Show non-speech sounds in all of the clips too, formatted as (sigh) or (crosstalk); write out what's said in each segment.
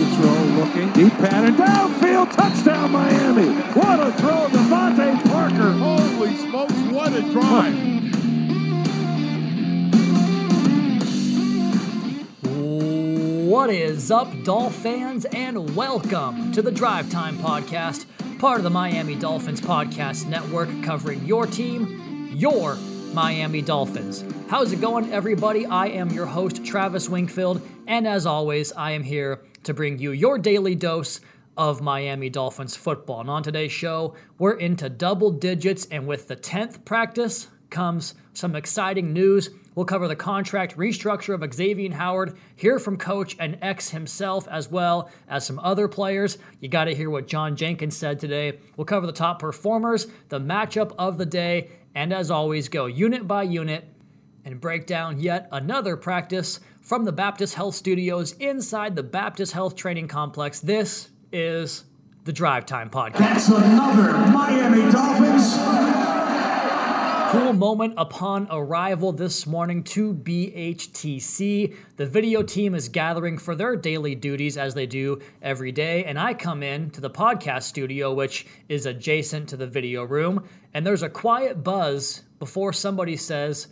to throw, looking. Deep pattern, downfield, touchdown Miami. What a throw, DeVante Parker. Holy smokes, what a drive. What is up, Dolph fans, and welcome to the Drive Time Podcast, part of the Miami Dolphins Podcast Network, covering your team, your Miami Dolphins. How's it going, everybody? I am your host, Travis Wingfield, and as always, I am here to bring you your daily dose of Miami Dolphins football. And on today's show, we're into double digits, and with the 10th practice comes some exciting news. We'll cover the contract restructure of Xavier Howard, hear from coach and X himself, as well as some other players. You got to hear what John Jenkins said today. We'll cover the top performers, the matchup of the day, and as always, go unit by unit and break down yet another practice from the Baptist Health Studios inside the Baptist Health Training Complex. This is the Drive Time Podcast. That's another Miami Dolphins. Cool moment upon arrival this morning to BHTC. The video team is gathering for their daily duties as they do every day, and I come in to the podcast studio, which is adjacent to the video room, and there's a quiet buzz before somebody says,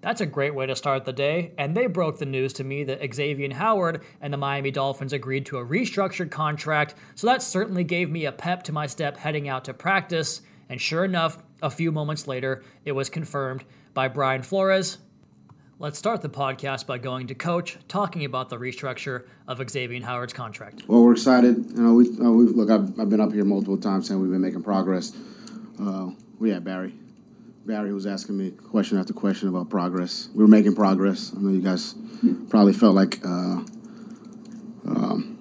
that's a great way to start the day, and they broke the news to me that Xavier Howard and the Miami Dolphins agreed to a restructured contract, so that certainly gave me a pep to my step heading out to practice. And sure enough, a few moments later, it was confirmed by Brian Flores. Let's start the podcast by going to Coach, talking about the restructure of Xavier Howard's contract. Well, we're excited. You know, we, uh, look. I've, I've been up here multiple times saying we've been making progress. Uh, we had Barry. Barry was asking me question after question about progress. We were making progress. I know you guys probably felt like uh, um,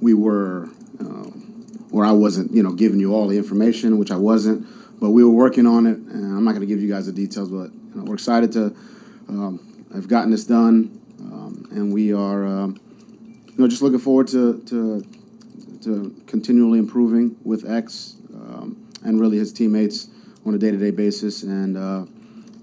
we were, or I wasn't, you know, giving you all the information, which I wasn't. But we were working on it, and I'm not going to give you guys the details, but you know, we're excited to um, have gotten this done, um, and we are, um, you know, just looking forward to to, to continually improving with X um, and really his teammates on a day-to-day basis, and uh,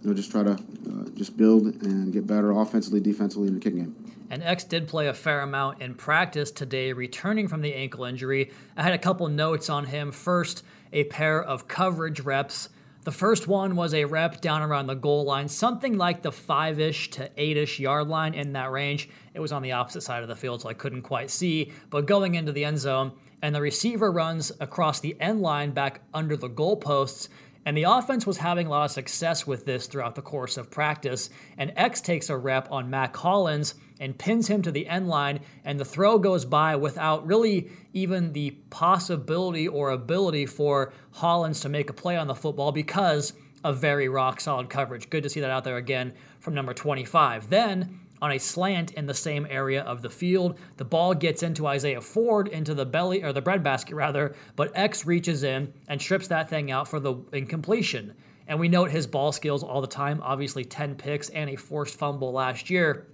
you know, just try to uh, just build and get better offensively, defensively in the kicking game. And X did play a fair amount in practice today, returning from the ankle injury. I had a couple notes on him. First, a pair of coverage reps. The first one was a rep down around the goal line, something like the five ish to eight ish yard line in that range. It was on the opposite side of the field, so I couldn't quite see. But going into the end zone, and the receiver runs across the end line back under the goalposts. And the offense was having a lot of success with this throughout the course of practice. And X takes a rep on Mack Hollins and pins him to the end line, and the throw goes by without really even the possibility or ability for Hollins to make a play on the football because of very rock solid coverage. Good to see that out there again from number 25. Then on a slant in the same area of the field. The ball gets into Isaiah Ford into the belly or the breadbasket rather, but X reaches in and strips that thing out for the incompletion. And we note his ball skills all the time. Obviously, 10 picks and a forced fumble last year.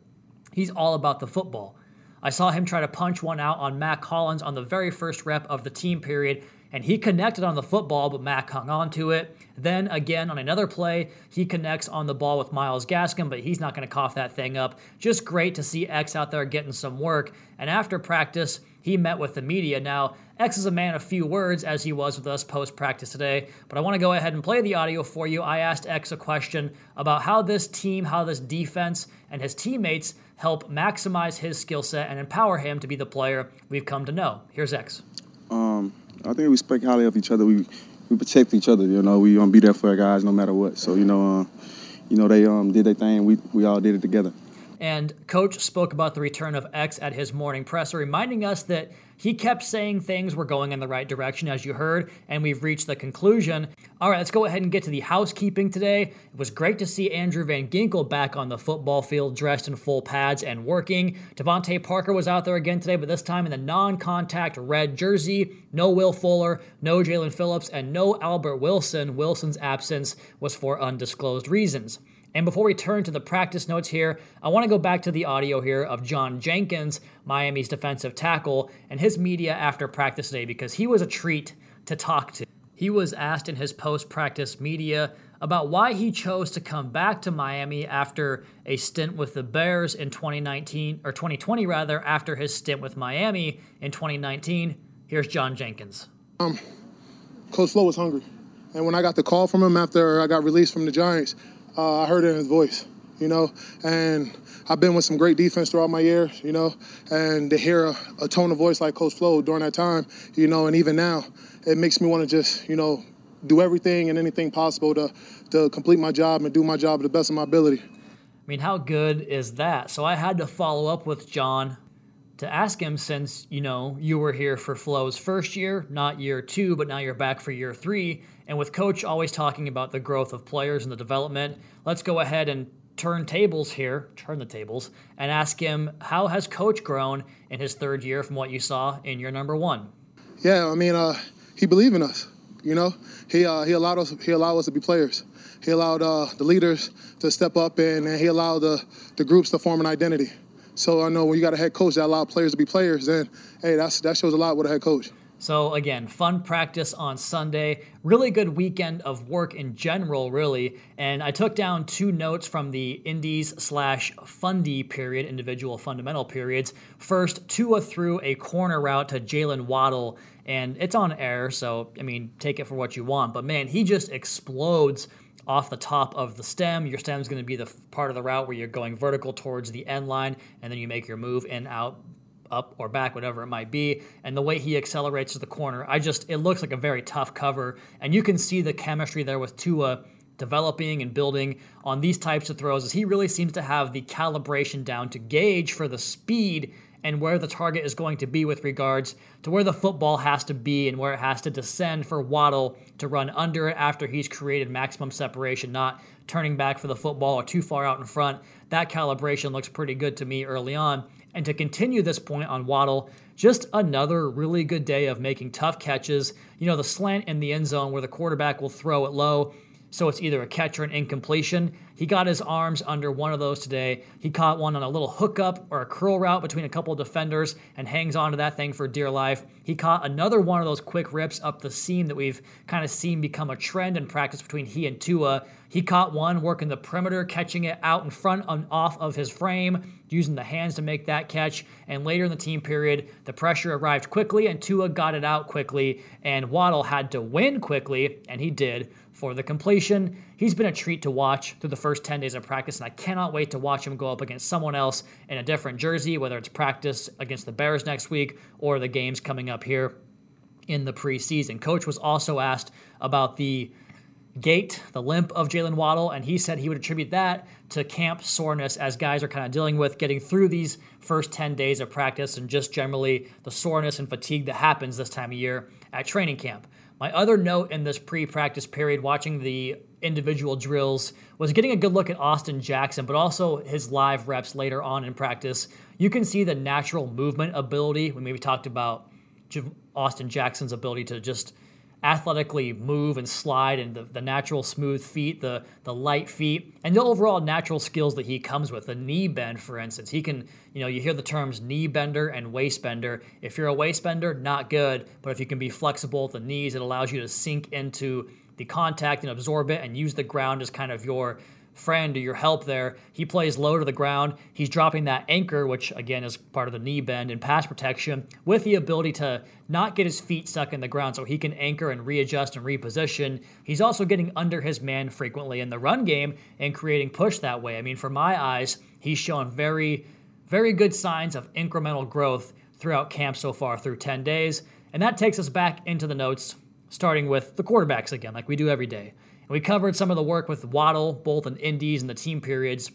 He's all about the football. I saw him try to punch one out on Mack Hollins on the very first rep of the team period, and he connected on the football, but Mack hung on to it. Then again on another play, he connects on the ball with Myles Gaskin, but he's not going to cough that thing up. Just great to see X out there getting some work. And after practice, he met with the media. Now, X is a man of few words, as he was with us post practice today, but I want to go ahead and play the audio for you. I asked X a question about how this team, how this defense, and his teammates help maximize his skill set and empower him to be the player we've come to know. Here's X. Um, I think we speak highly of each other. We we protect each other. You know, we gonna be there for our guys no matter what. So you know, uh, you know they um, did their thing. We we all did it together. And coach spoke about the return of X at his morning presser, reminding us that he kept saying things were going in the right direction, as you heard, and we've reached the conclusion. All right, let's go ahead and get to the housekeeping today. It was great to see Andrew Van Ginkel back on the football field, dressed in full pads and working. DeVante Parker was out there again today, but this time in the non contact red jersey. No Will Fuller, no Jaelan Phillips, and no Albert Wilson. Wilson's absence was for undisclosed reasons. And before we turn to the practice notes here, I want to go back to the audio here of John Jenkins, Miami's defensive tackle, and his media after practice today because he was a treat to talk to. He was asked in his post practice media about why he chose to come back to Miami after a stint with the Bears in 2019 or 2020 rather after his stint with Miami in 2019. Here's John Jenkins. Um, Coach Flo was hungry, and when I got the call from him after I got released from the Giants, uh, I heard it in his voice, you know, and I've been with some great defense throughout my years, you know, and to hear a, a tone of voice like Coach Flo during that time, you know, and even now, it makes me want to just, you know, do everything and anything possible to to complete my job and do my job to the best of my ability. I mean, how good is that? So I had to follow up with John to ask him since, you know, you were here for Flo's first year, not year two, but now you're back for year three. And with Coach always talking about the growth of players and the development, let's go ahead and turn tables here, turn the tables, and ask him how has Coach grown in his third year from what you saw in year number one? Yeah, I mean, uh, he believed in us. You know, he uh, he allowed us he allowed us to be players. He allowed uh, the leaders to step up and, and he allowed the, the groups to form an identity. So I know when you got a head coach that allowed players to be players, then hey, that's that shows a lot with a head coach. So again, fun practice on Sunday. Really good weekend of work in general, really. And I took down two notes from the Indies slash Fundy period, individual fundamental periods. First, Tua threw a corner route to Jaylen Waddle, and it's on air, so I mean, take it for what you want. But man, he just explodes off the top of the stem. Your stem is going to be the part of the route where you're going vertical towards the end line, and then you make your move in, out, up or back, whatever it might be. And the way he accelerates to the corner, I just, it looks like a very tough cover. And you can see the chemistry there with Tua developing and building on these types of throws as he really seems to have the calibration down to gauge for the speed and where the target is going to be with regards to where the football has to be and where it has to descend for Waddle to run under it after he's created maximum separation, not turning back for the football or too far out in front. That calibration looks pretty good to me early on. And to continue this point on Waddle, just another really good day of making tough catches. You know, the slant in the end zone where the quarterback will throw it low. So it's either a catch or an incompletion. He got his arms under one of those today. He caught one on a little hookup or a curl route between a couple of defenders and hangs on to that thing for dear life. He caught another one of those quick rips up the seam that we've kind of seen become a trend in practice between he and Tua. He caught one working the perimeter, catching it out in front and off of his frame, using the hands to make that catch. And later in the team period, the pressure arrived quickly and Tua got it out quickly. And Waddle had to win quickly, and he did for the completion. He's been a treat to watch through the first 10 days of practice, and I cannot wait to watch him go up against someone else in a different jersey, whether it's practice against the Bears next week or the games coming up here in the preseason. Coach was also asked about the gait, the limp of Jaylen Waddle, and he said he would attribute that to camp soreness as guys are kind of dealing with getting through these first 10 days of practice and just generally the soreness and fatigue that happens this time of year at training camp. My other note in this pre practice period, watching the individual drills, was getting a good look at Austin Jackson, but also his live reps later on in practice. You can see the natural movement ability. We maybe talked about Austin Jackson's ability to just athletically move and slide and the, the natural smooth feet, the the light feet, and the overall natural skills that he comes with. The knee bend, for instance. He can, you know, you hear the terms knee bender and waist bender. If you're a waist bender, not good. But if you can be flexible at the knees, it allows you to sink into the contact and absorb it and use the ground as kind of your friend or your help there. He plays low to the ground. He's dropping that anchor, which again is part of the knee bend and pass protection, with the ability to not get his feet stuck in the ground so he can anchor and readjust and reposition. He's also getting under his man frequently in the run game and creating push that way. I mean, for my eyes, he's shown very, very good signs of incremental growth throughout camp so far through 10 days. And that takes us back into the notes, starting with the quarterbacks again, like we do every day. And we covered some of the work with Waddle, both in indies and the team periods.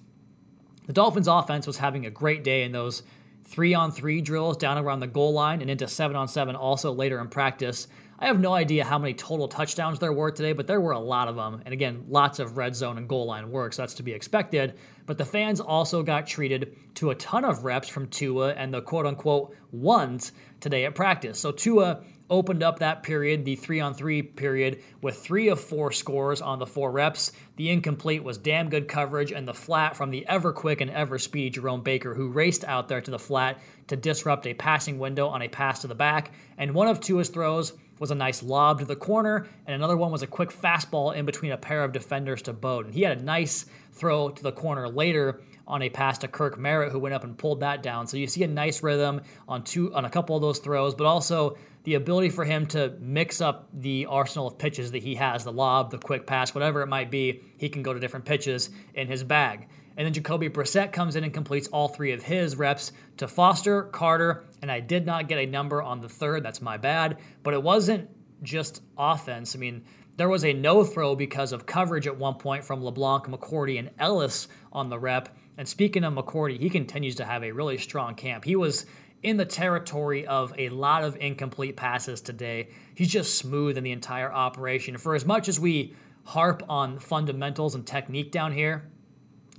The Dolphins' offense was having a great day in those three on three drills down around the goal line and into seven on seven also later in practice. I have no idea how many total touchdowns there were today, but there were a lot of them. And again, lots of red zone and goal line work, so that's to be expected. But the fans also got treated to a ton of reps from Tua and the quote unquote ones today at practice. So Tua opened up that period, the three on three period, with three of four scores on the four reps. The incomplete was damn good coverage, and the flat from the ever quick and ever speedy Jerome Baker, who raced out there to the flat to disrupt a passing window on a pass to the back. And one of Tua's throws was a nice lob to the corner, and another one was a quick fastball in between a pair of defenders to Bowden. And he had a nice throw to the corner later on a pass to Kirk Merritt, who went up and pulled that down. So you see a nice rhythm on two on a couple of those throws, but also the ability for him to mix up the arsenal of pitches that he has the lob, the quick pass, whatever it might be. He can go to different pitches in his bag. And then Jacoby Brissett comes in and completes all three of his reps to Foster, Carter, and I did not get a number on the third. That's my bad. But it wasn't just offense. I mean, there was a no throw because of coverage at one point from LeBlanc, McCourty, and Ellis on the rep. And speaking of McCourty, he continues to have a really strong camp. He was in the territory of a lot of incomplete passes today. He's just smooth in the entire operation. For as much as we harp on fundamentals and technique down here,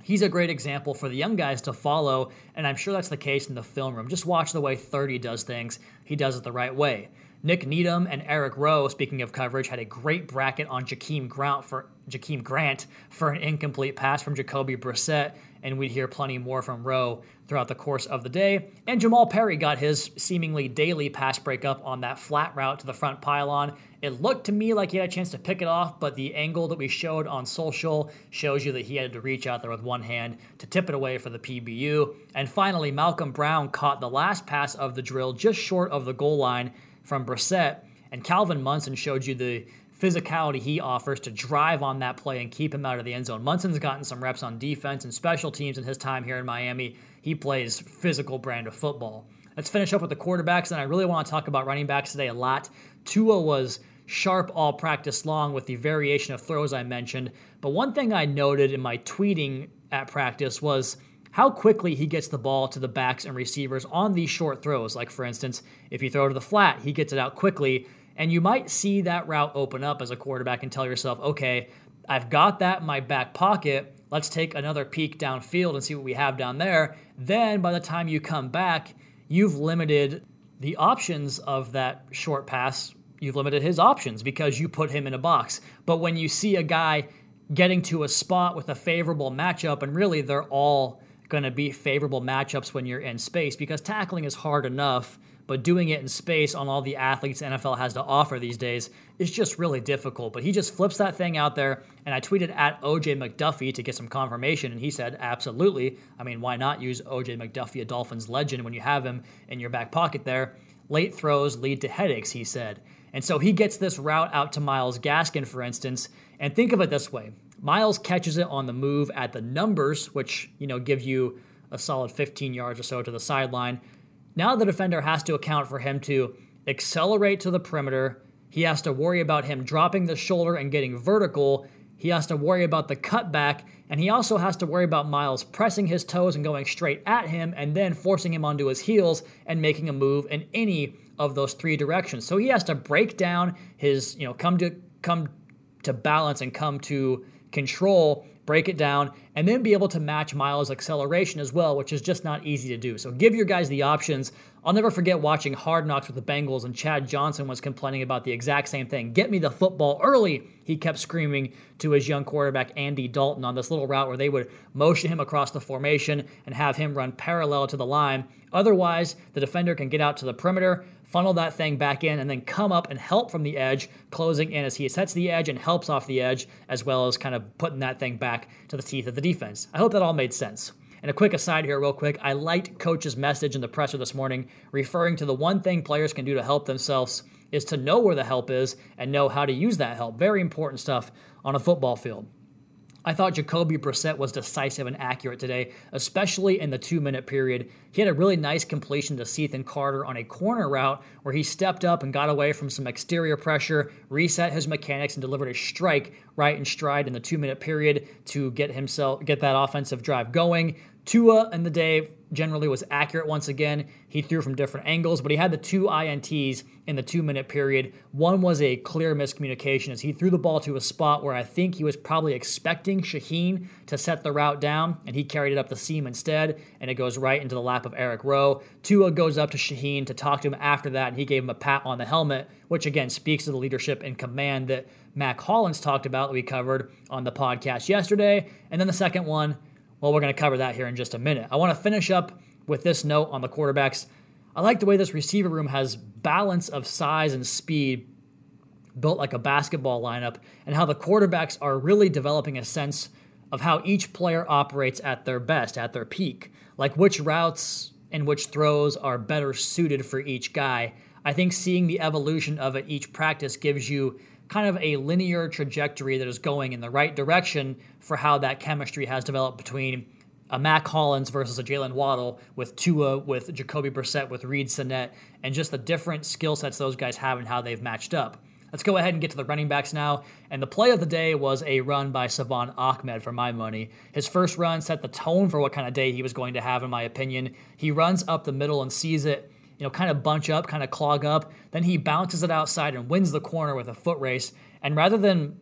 he's a great example for the young guys to follow, and I'm sure that's the case in the film room. Just watch the way 30 does things, he does it the right way. Nik Needham and Eric Rowe, speaking of coverage, had a great bracket on Jakeem Grant for Jakeem Grant for an incomplete pass from Jacoby Brissett, and we'd hear plenty more from Rowe throughout the course of the day. And Jamal Perry got his seemingly daily pass breakup on that flat route to the front pylon. It looked to me like he had a chance to pick it off, but the angle that we showed on social shows you that he had to reach out there with one hand to tip it away for the PBU. And finally, Malcolm Brown caught the last pass of the drill just short of the goal line from Brissett. And Calvin Munson showed you the physicality he offers to drive on that play and keep him out of the end zone. Munson's gotten some reps on defense and special teams in his time here in Miami. He plays physical brand of football. Let's finish up with the quarterbacks, and I really want to talk about running backs today a lot. Tua was sharp all practice long with the variation of throws I mentioned. But one thing I noted in my tweeting at practice was how quickly he gets the ball to the backs and receivers on these short throws. Like, for instance, if you throw to the flat, he gets it out quickly. And you might see that route open up as a quarterback and tell yourself, okay, I've got that in my back pocket. Let's take another peek downfield and see what we have down there. Then by the time you come back, you've limited the options of that short pass. You've limited his options because you put him in a box. But when you see a guy getting to a spot with a favorable matchup, and really they're all going to be favorable matchups when you're in space because tackling is hard enough, but doing it in space on all the athletes NFL has to offer these days is just really difficult. But he just flips that thing out there, and I tweeted at OJ McDuffie to get some confirmation, and he said, absolutely. I mean, why not use OJ McDuffie, a Dolphins legend, when you have him in your back pocket there? Late throws lead to headaches, he said. And so he gets this route out to Myles Gaskin, for instance. And think of it this way Myles catches it on the move at the numbers, which, you know, give you a solid 15 yards or so to the sideline. Now the defender has to account for him to accelerate to the perimeter. He has to worry about him dropping the shoulder and getting vertical. He has to worry about the cutback, and he also has to worry about Myles pressing his toes and going straight at him and then forcing him onto his heels and making a move in any of those three directions. So he has to break down his, you know, come to come to balance and come to control, break it down, and then be able to match Myles' acceleration as well, which is just not easy to do. So give your guys the options. I'll never forget watching Hard Knocks with the Bengals, and Chad Johnson was complaining about the exact same thing. Get me the football early, he kept screaming to his young quarterback, Andy Dalton, on this little route where they would motion him across the formation and have him run parallel to the line. Otherwise, the defender can get out to the perimeter, funnel that thing back in, and then come up and help from the edge, closing in as he sets the edge and helps off the edge, as well as kind of putting that thing back to the teeth of the defense. I hope that all made sense. And a quick aside here, real quick, I liked Coach's message in the presser this morning, referring to the one thing players can do to help themselves is to know where the help is and know how to use that help. Very important stuff on a football field. I thought Jacoby Brissett was decisive and accurate today, especially in the two minute period. He had a really nice completion to Cethan Carter on a corner route where he stepped up and got away from some exterior pressure, reset his mechanics, and delivered a strike right in stride in the two minute period to get himself get that offensive drive going. Tua in the day generally was accurate once again. He threw from different angles, but he had the two INTs in the two minute period. One was a clear miscommunication as he threw the ball to a spot where I think he was probably expecting Shaheen to set the route down, and he carried it up the seam instead, and it goes right into the lap of Eric Rowe. Tua goes up to Shaheen to talk to him after that, and he gave him a pat on the helmet, which again speaks to the leadership and command that Mack Hollins talked about that we covered on the podcast yesterday. And then the second one, well, we're going to cover that here in just a minute. I want to finish up with this note on the quarterbacks. I like the way this receiver room has balance of size and speed built like a basketball lineup, and how the quarterbacks are really developing a sense of how each player operates at their best, at their peak, like which routes and which throws are better suited for each guy. I think seeing the evolution of it each practice gives you kind of a linear trajectory that is going in the right direction for how that chemistry has developed between uh, a Mack Hollins versus a Jaylen Waddle, with Tua, with Jacoby Brissett, with Reid Sinnett, and just the different skill sets those guys have and how they've matched up. Let's go ahead and get to the running backs now. And the play of the day was a run by Salvon Ahmed for my money. His first run set the tone for what kind of day he was going to have, in my opinion. He runs up the middle and sees it, you know, kind of bunch up, kind of clog up. Then he bounces it outside and wins the corner with a foot race. And rather than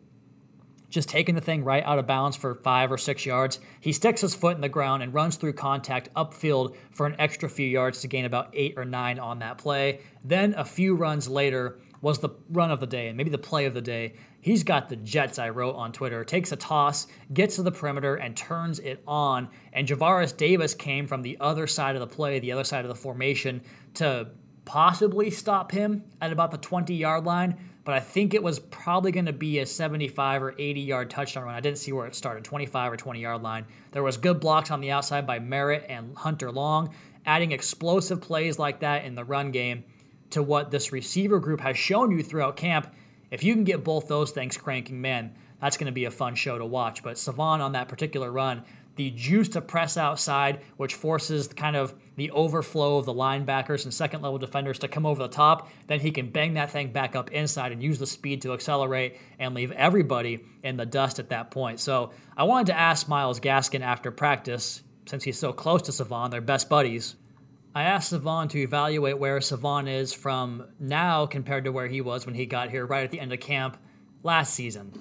just taking the thing right out of bounds for five or six yards. He sticks his foot in the ground and runs through contact upfield for an extra few yards to gain about eight or nine on that play. Then a few runs later, was the run of the day and maybe the play of the day. He's got the Jets, I wrote on Twitter. Takes a toss, gets to the perimeter, and turns it on. And Javaris Davis came from the other side of the play, the other side of the formation, to possibly stop him at about the 20 yard line. But I think it was probably going to be a 75 or 80 yard touchdown run. I didn't see where it started, 25 or 20 yard line. There was good blocks on the outside by Merritt and Hunter Long, adding explosive plays like that in the run game to what this receiver group has shown you throughout camp, if you can get both those things cranking, man, that's going to be a fun show to watch. But Salvon on that particular run, the juice to press outside, which forces kind of the overflow of the linebackers and second level defenders to come over the top, then he can bang that thing back up inside and use the speed to accelerate and leave everybody in the dust at that point. So I wanted to ask Myles Gaskin after practice, since he's so close to Salvon, they're best buddies. I asked Salvon to evaluate where Salvon is from now compared to where he was when he got here right at the end of camp last season.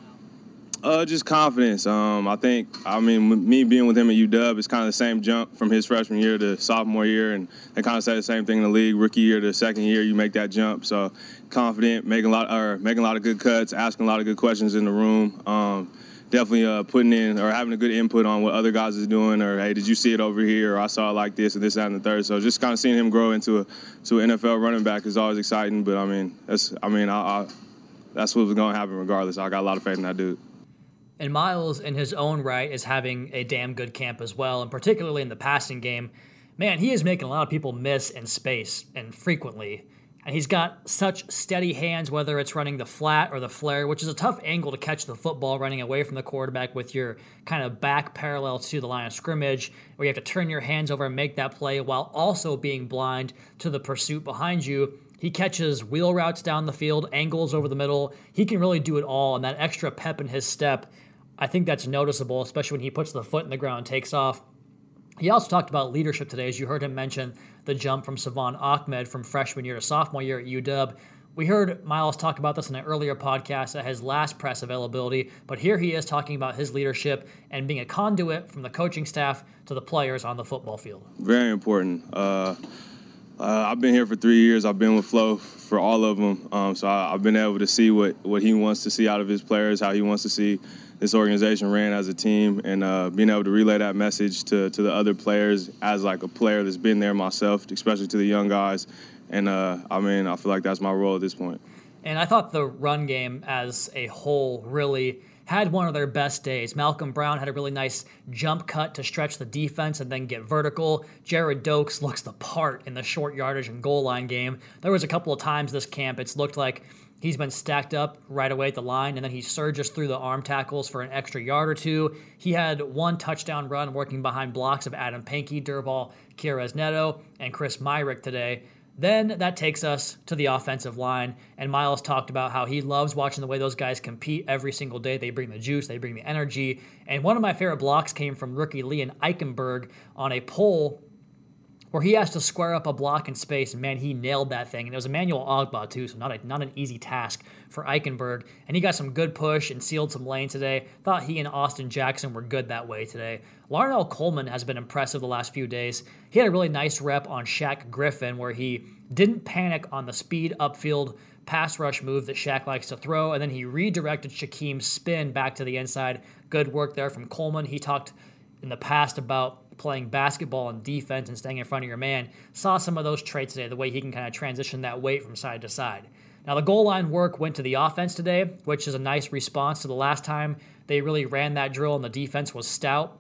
Uh, just confidence. Um, I think, I mean, me being with him at UW, it's kind of the same jump from his freshman year to sophomore year, and they kind of say the same thing in the league. Rookie year to second year, you make that jump. So confident, making a lot, or making a lot of good cuts, asking a lot of good questions in the room. Um, definitely uh, putting in or having a good input on what other guys is doing, or hey, did you see it over here, or I saw it like this, and this, that, and the third. So just kind of seeing him grow into a to an NFL running back is always exciting. But I mean, that's I mean, I, I, that's what's going to happen regardless. I got a lot of faith in that dude. And Myles, in his own right, is having a damn good camp as well, and particularly in the passing game. Man, he is making a lot of people miss in space and frequently. And he's got such steady hands, whether it's running the flat or the flare, which is a tough angle to catch the football running away from the quarterback with your kind of back parallel to the line of scrimmage, where you have to turn your hands over and make that play while also being blind to the pursuit behind you. He catches wheel routes down the field, angles over the middle. He can really do it all, and that extra pep in his step, I think that's noticeable, especially when he puts the foot in the ground and takes off. He also talked about leadership today, as you heard him mention the jump from Salvon Ahmed from freshman year to sophomore year at UW. We heard Myles talk about this in an earlier podcast at his last press availability, but here he is talking about his leadership and being a conduit from the coaching staff to the players on the football field. Very important. Uh, uh, I've been here for three years. I've been with Flo for all of them, um, so I, have been able to see what, what he wants to see out of his players, how he wants to see this organization ran as a team, and uh, being able to relay that message to, to the other players as like a player that's been there myself, especially to the young guys. And uh, I mean, I feel like that's my role at this point. And I thought the run game as a whole really had one of their best days. Malcolm Brown had a really nice jump cut to stretch the defense and then get vertical. Gerrid Doaks looks the part in the short yardage and goal line game. There was a couple of times this camp it's looked like He's been stacked up right away at the line, and then he surges through the arm tackles for an extra yard or two. He had one touchdown run working behind blocks of Adam Pankey, Durval Queiroz Neto, and Chris Myarick today. Then that takes us to the offensive line, and Myles talked about how he loves watching the way those guys compete every single day. They bring the juice, they bring the energy. And one of my favorite blocks came from rookie Liam Eichenberg on a pull where he has to square up a block in space, and man, he nailed that thing. And it was Emmanuel Ogbah too, so not a, not an easy task for Eichenberg. And he got some good push and sealed some lane today. Thought he and Austin Jackson were good that way today. Larnell Coleman has been impressive the last few days. He had a really nice rep on Shaq Griffin where he didn't panic on the speed upfield pass rush move that Shaq likes to throw, and then he redirected Shaquem's spin back to the inside. Good work there from Coleman. He talked in the past about playing basketball and defense and staying in front of your man, saw some of those traits today, the way he can kind of transition that weight from side to side. Now, the goal line work went to the offense today, which is a nice response to the last time they really ran that drill and the defense was stout.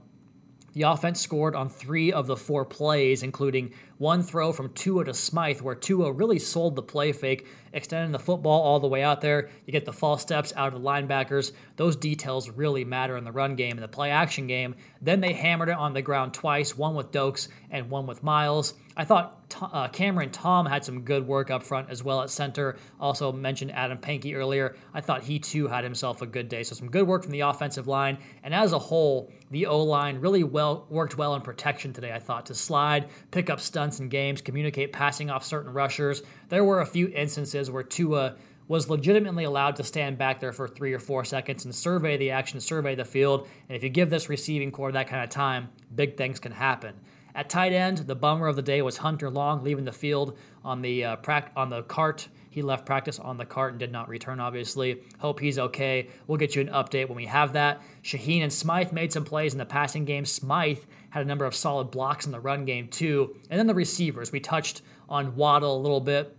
The offense scored on three of the four plays, including one throw from Tua to Smythe, where Tua really sold the play fake, extending the football all the way out there. You get the false steps out of the linebackers. Those details really matter in the run game and the play action game. Then they hammered it on the ground twice, one with Doaks and one with Myles. I thought uh, Cameron Tom had some good work up front as well at center. Also mentioned Adam Pankey earlier. I thought he too had himself a good day. So some good work from the offensive line. And as a whole, the O line really well worked well in protection today. I thought to slide, pick up stunts in games, communicate passing off certain rushers. There were a few instances where Tua was legitimately allowed to stand back there for three or four seconds and survey the action, survey the field. And if you give this receiving core that kind of time, big things can happen. At tight end, the bummer of the day was Hunter Long leaving the field on the uh, pra- on the cart. He left practice on the cart and did not return, obviously. Hope he's okay. We'll get you an update when we have that. Shaheen and Smythe made some plays in the passing game. Smythe had a number of solid blocks in the run game, too. And then the receivers. We touched on Waddle a little bit.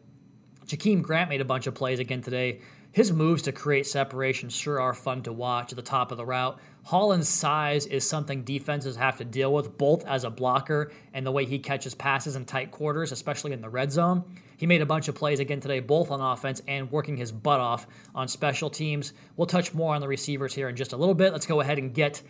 Jakeem Grant made a bunch of plays again today. His moves to create separation sure are fun to watch at the top of the route. Holland's size is something defenses have to deal with, both as a blocker and the way he catches passes in tight quarters, especially in the red zone. He made a bunch of plays again today, both on offense and working his butt off on special teams. We'll touch more on the receivers here in just a little bit. Let's go ahead and get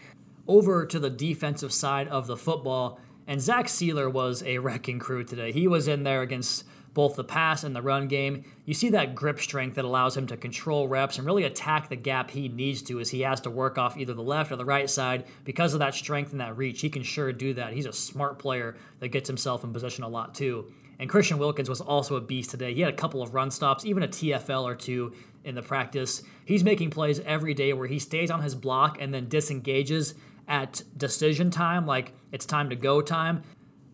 over to the defensive side of the football. And Zach Sieler was a wrecking crew today. He was in there against both the pass and the run game. You see that grip strength that allows him to control reps and really attack the gap he needs to as he has to work off either the left or the right side. Because of that strength and that reach, he can sure do that. He's a smart player that gets himself in position a lot too. And Christian Wilkins was also a beast today. He had a couple of run stops, even a TFL or two in the practice. He's making plays every day where he stays on his block and then disengages at decision time, like it's time to go time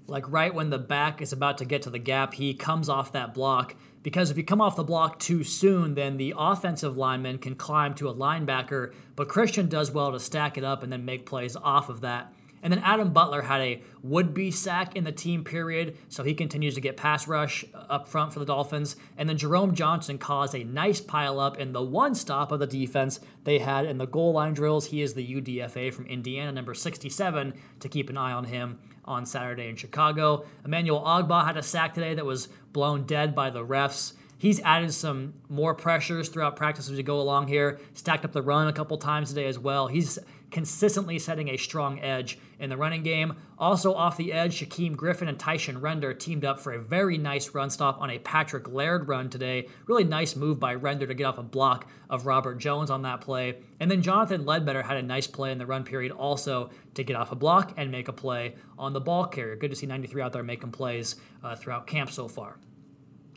like right when the back is about to get to the gap, he comes off that block. Because if you come off the block too soon, then the offensive lineman can climb to a linebacker. But Christian does well to stack it up and then make plays off of that. And then Adam Butler had a would be sack in the team period, so he continues to get pass rush uh, up front for the Dolphins. And then Jerome Johnson caused a nice pile up in the one stop of the defense they had in the goal line drills. He is the UDFA from Indiana, number 67, to keep an eye on him on Saturday in Chicago. Emmanuel Ogbah had a sack today that was blown dead by the refs. He's added some more pressures throughout practice as we go along here. Stacked up the run a couple times today as well. He's consistently setting a strong edge in the running game. Also off the edge, Shaquem Griffin and Tyshun Render teamed up for a very nice run stop on a Patrick Laird run today. Really nice move by Render to get off a block of Robert Jones on that play. And then Jonathan Ledbetter had a nice play in the run period also to get off a block and make a play on the ball carrier. Good to see 93 out there making plays uh, throughout camp so far.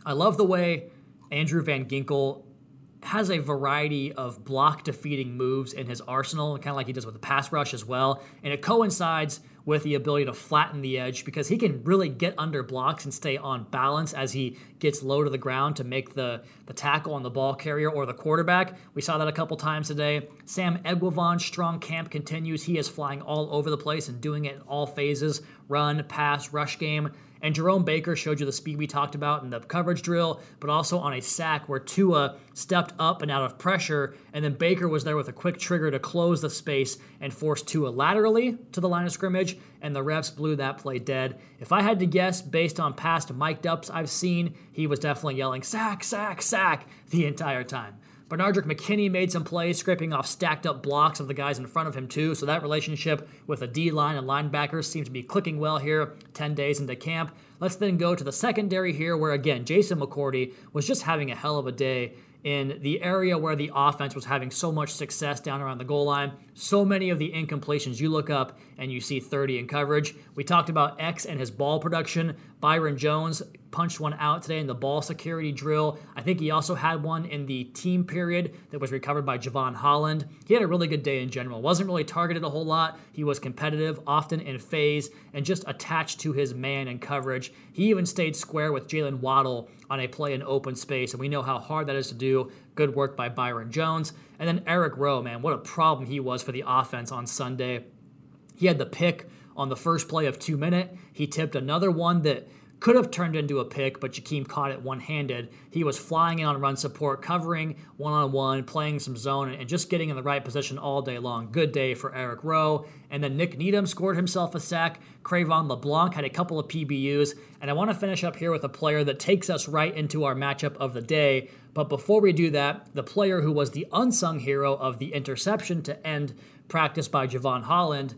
I love the way Andrew Van Ginkel has a variety of block defeating moves in his arsenal, kind of like he does with the pass rush as well. And it coincides with the ability to flatten the edge because he can really get under blocks and stay on balance as he gets low to the ground to make the, the tackle on the ball carrier or the quarterback. We saw that a couple times today. Sam Eguavoen's strong camp continues. He is flying all over the place and doing it in all phases run, pass, rush game. And Jerome Baker showed you the speed we talked about in the coverage drill, but also on a sack where Tua stepped up and out of pressure, and then Baker was there with a quick trigger to close the space and force Tua laterally to the line of scrimmage, and the refs blew that play dead. If I had to guess, based on past mic'd ups I've seen, he was definitely yelling sack, sack, sack the entire time. Benardrick McKinney made some plays, scraping off stacked up blocks of the guys in front of him, too. So that relationship with the D line and linebackers seems to be clicking well here 10 days into camp. Let's then go to the secondary here, where again, Jason McCourty was just having a hell of a day in the area where the offense was having so much success down around the goal line. So many of the incompletions you look up and you see 30 in coverage. We talked about X and his ball production. Byron Jones punched one out today in the ball security drill. I think he also had one in the team period that was recovered by Jevon Holland. He had a really good day in general. Wasn't really targeted a whole lot. He was competitive, often in phase, and just attached to his man in coverage. He even stayed square with Jaylen Waddle on a play in open space, and we know how hard that is to do. Good work by Byron Jones. And then Eric Rowe, man, what a problem he was for the offense on Sunday. He had the pick on the first play of two minute. He tipped another one that could have turned into a pick, but Jakeem caught it one handed. He was flying in on run support, covering one on one, playing some zone, and just getting in the right position all day long. Good day for Eric Rowe. And then Nik Needham scored himself a sack. Cre'Von LeBlanc had a couple of PBUs. And I want to finish up here with a player that takes us right into our matchup of the day. But before we do that, the player who was the unsung hero of the interception to end practice by Jevon Holland,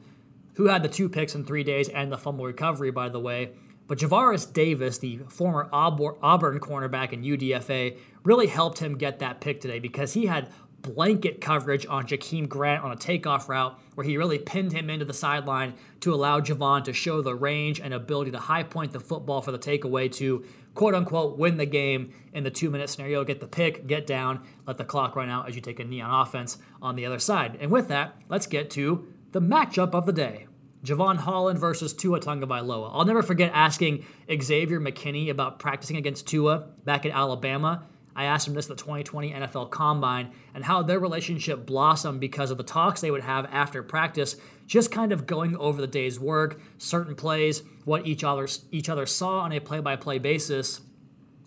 who had the two picks in three days and the fumble recovery, by the way, but Javaris Davis, the former Auburn cornerback in UDFA, really helped him get that pick today because he had blanket coverage on Jakeem Grant on a takeoff route where he really pinned him into the sideline to allow Jevon to show the range and ability to high point the football for the takeaway to quote unquote win the game in the two minute scenario, get the pick, get down, let the clock run out as you take a knee on offense on the other side. And with that, let's get to the matchup of the day. Jevon Holland versus Tua Tagovailoa. I'll never forget asking Xavier McKinney about practicing against Tua back at Alabama. I asked him this at the 2020 NFL Combine and how their relationship blossomed because of the talks they would have after practice, just kind of going over the day's work, certain plays, what each other each other saw on a play-by-play basis,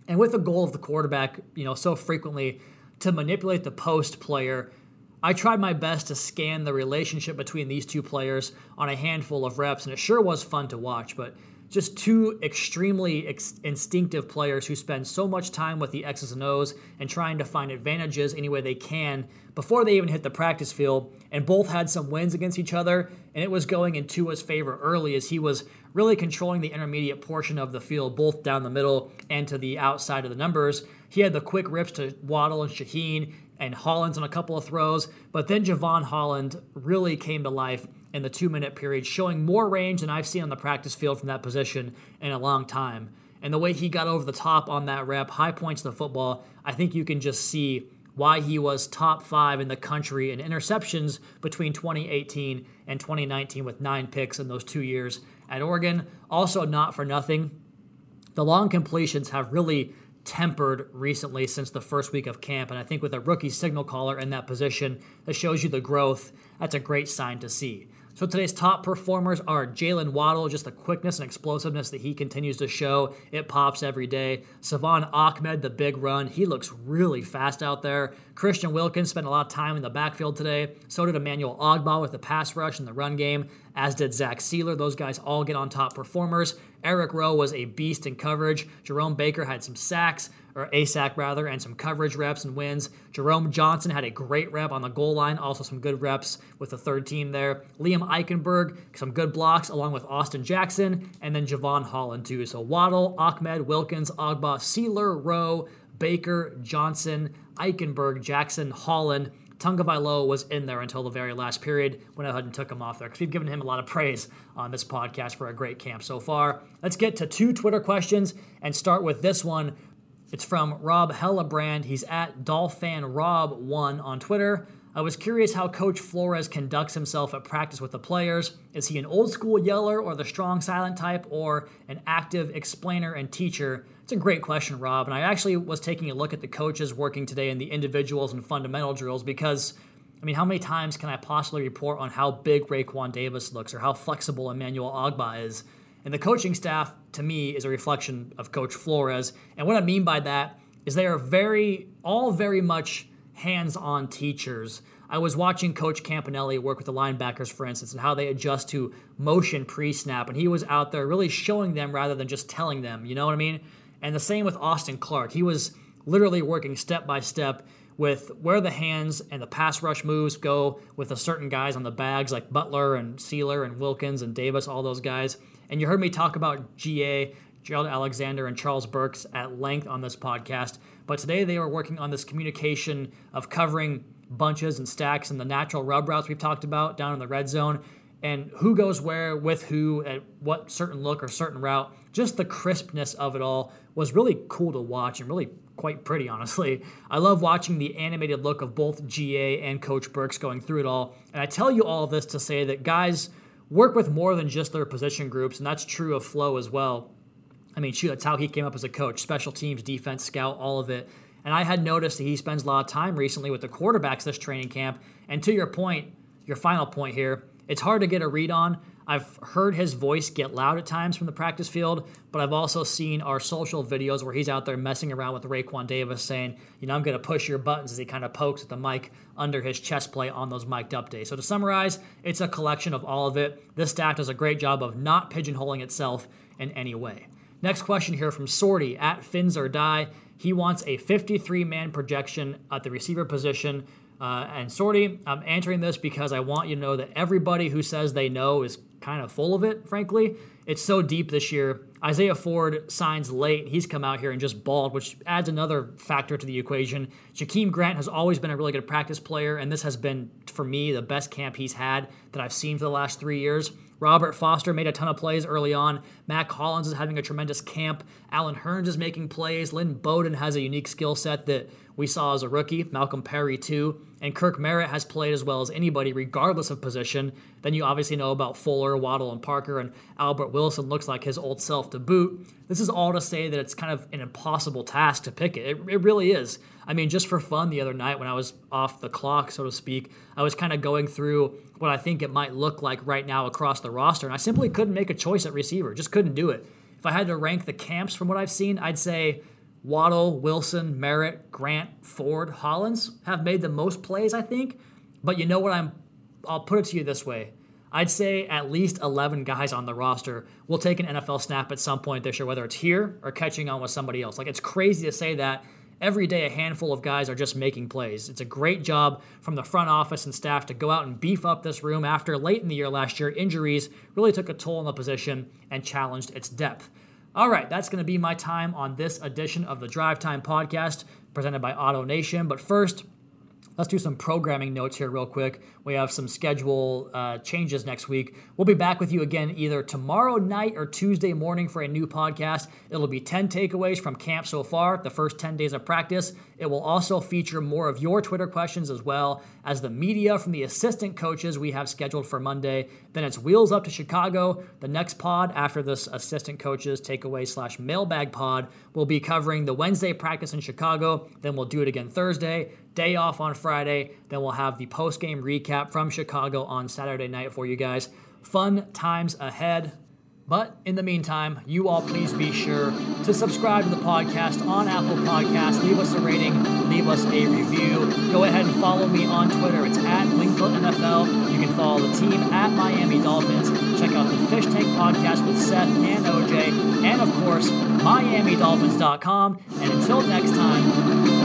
and with the goal of the quarterback, you know, so frequently to manipulate the post player I tried my best to scan the relationship between these two players on a handful of reps, and it sure was fun to watch. But just two extremely ex- instinctive players who spend so much time with the X's and O's and trying to find advantages any way they can before they even hit the practice field. And both had some wins against each other, and it was going in Tua's favor early as he was really controlling the intermediate portion of the field, both down the middle and to the outside of the numbers. He had the quick rips to Waddle and Shaheen and Hollins on a couple of throws, but then Jevon Holland really came to life in the two minute period, showing more range than I've seen on the practice field from that position in a long time. And the way he got over the top on that rep, high points the football, I think you can just see why he was top five in the country in interceptions between 2018 and 2019 with nine picks in those two years at Oregon. Also, not for nothing, the long completions have really tempered recently since the first week of camp. And I think with a rookie signal caller in that position that shows you the growth, that's a great sign to see. So today's top performers are Jaylen Waddle, just the quickness and explosiveness that he continues to show. It pops every day. Salvon Ahmed, the big run. He looks really fast out there. Christian Wilkins spent a lot of time in the backfield today. So did Emmanuel Ogbah with the pass rush and the run game, as did Zach Sieler. Those guys all get on top performers. Eric Rowe was a beast in coverage. Jerome Baker had some sacks or a sack rather, and some coverage reps and wins. Jerome Johnson had a great rep on the goal line, also some good reps with the third team there. Liam Eichenberg, some good blocks along with Austin Jackson, and then Jevon Holland too. So Waddle, Ahmed, Wilkins, Ogbah, Sieler, Rowe, Baker, Johnson, Eichenberg, Jackson, Holland. Tagovailoa was in there until the very last period when I ahead and took him off there because we've given him a lot of praise on this podcast for a great camp so far. Let's get to two Twitter questions and start with this one it's from Rob Hellebrand. He's at DolphinRob1 on Twitter. I was curious how Coach Flores conducts himself at practice with the players. Is he an old school yeller or the strong silent type or an active explainer and teacher? It's a great question, Rob. And I actually was taking a look at the coaches working today and the individuals and fundamental drills because, I mean, how many times can I possibly report on how big Raekwon Davis looks or how flexible Emmanuel Ogbah is? And the coaching staff, to me, is a reflection of Coach Flores. And what I mean by that is they are very, all very much hands on teachers. I was watching Coach Campanile work with the linebackers, for instance, and how they adjust to motion pre snap. And he was out there really showing them rather than just telling them. You know what I mean? And the same with Austin Clark. He was literally working step by step with where the hands and the pass rush moves go with the certain guys on the bags like Butler and Sieler and Wilkins and Davis, all those guys. And you heard me talk about GA, Gerald Alexander, and Charles Burks at length on this podcast. But today they were working on this communication of covering bunches and stacks and the natural rub routes we've talked about down in the red zone and who goes where with who at what certain look or certain route. Just the crispness of it all was really cool to watch and really quite pretty, honestly. (laughs) I love watching the animated look of both GA and Coach Burks going through it all. And I tell you all this to say that guys work with more than just their position groups, and that's true of Flo as well. I mean, shoot, that's how he came up as a coach special teams, defense, scout, all of it. And I had noticed that he spends a lot of time recently with the quarterbacks this training camp. And to your point, your final point here, it's hard to get a read on. I've heard his voice get loud at times from the practice field, but I've also seen our social videos where he's out there messing around with Raekwon Davis saying, you know, I'm going to push your buttons as he kind of pokes at the mic under his chest plate on those mic'd up days. So to summarize, it's a collection of all of it. This staff does a great job of not pigeonholing itself in any way. Next question here from Sorty at Fins or Die. He wants a 53 man projection at the receiver position. Uh, and Sorty, I'm answering this because I want you to know that everybody who says they know is kind of full of it, frankly. It's so deep this year. Isaiah Ford signs late. He's come out here and just balled, which adds another factor to the equation. Jakeem Grant has always been a really good practice player, and this has been, for me, the best camp he's had that I've seen for the last three years. Robert Foster made a ton of plays early on. Mack Hollins is having a tremendous camp. Allen Hurns is making plays. Lynn Bowden has a unique skill set that we saw as a rookie. Malcolm Perry, too. And Kirk Merritt has played as well as anybody, regardless of position. Then you obviously know about Fuller, Waddle, and Parker, and Albert Wilson looks like his old self to boot. This is all to say that it's kind of an impossible task to pick it. It, it really is. I mean, just for fun the other night when I was off the clock, so to speak, I was kind of going through what I think it might look like right now across the roster, and I simply couldn't make a choice at receiver. Just couldn't do it. If I had to rank the camps from what I've seen, I'd say Waddle, Wilson, Merritt, Grant, Ford, Hollins have made the most plays, I think. But you know what I'm I'll put it to you this way. I'd say at least 11 guys on the roster will take an NFL snap at some point this year, whether it's here or catching on with somebody else. Like, it's crazy to say that. Every day, a handful of guys are just making plays. It's a great job from the front office and staff to go out and beef up this room after late in the year last year, injuries really took a toll on the position and challenged its depth. All right, that's going to be my time on this edition of the Drive Time Podcast presented by Auto Nation. But first, Let's do some programming notes here, real quick. We have some schedule uh, changes next week. We'll be back with you again either tomorrow night or Tuesday morning for a new podcast. It'll be 10 takeaways from camp so far, the first 10 days of practice. It will also feature more of your Twitter questions as well as the media from the assistant coaches we have scheduled for Monday. Then it's Wheels Up to Chicago. The next pod after this assistant coaches takeaway slash mailbag pod will be covering the Wednesday practice in Chicago. Then we'll do it again Thursday day off on Friday. Then we'll have the post game recap from Chicago on Saturday night for you guys. Fun times ahead. But in the meantime, you all please be sure to subscribe to the podcast on Apple Podcasts. Leave us a rating, leave us a review. Go ahead and follow me on Twitter. It's at Wingfield NFL. You can follow the team at Miami Dolphins. Check out the Fish Tank podcast with Seth and OJ. And of course, MiamiDolphins.com. And until next time,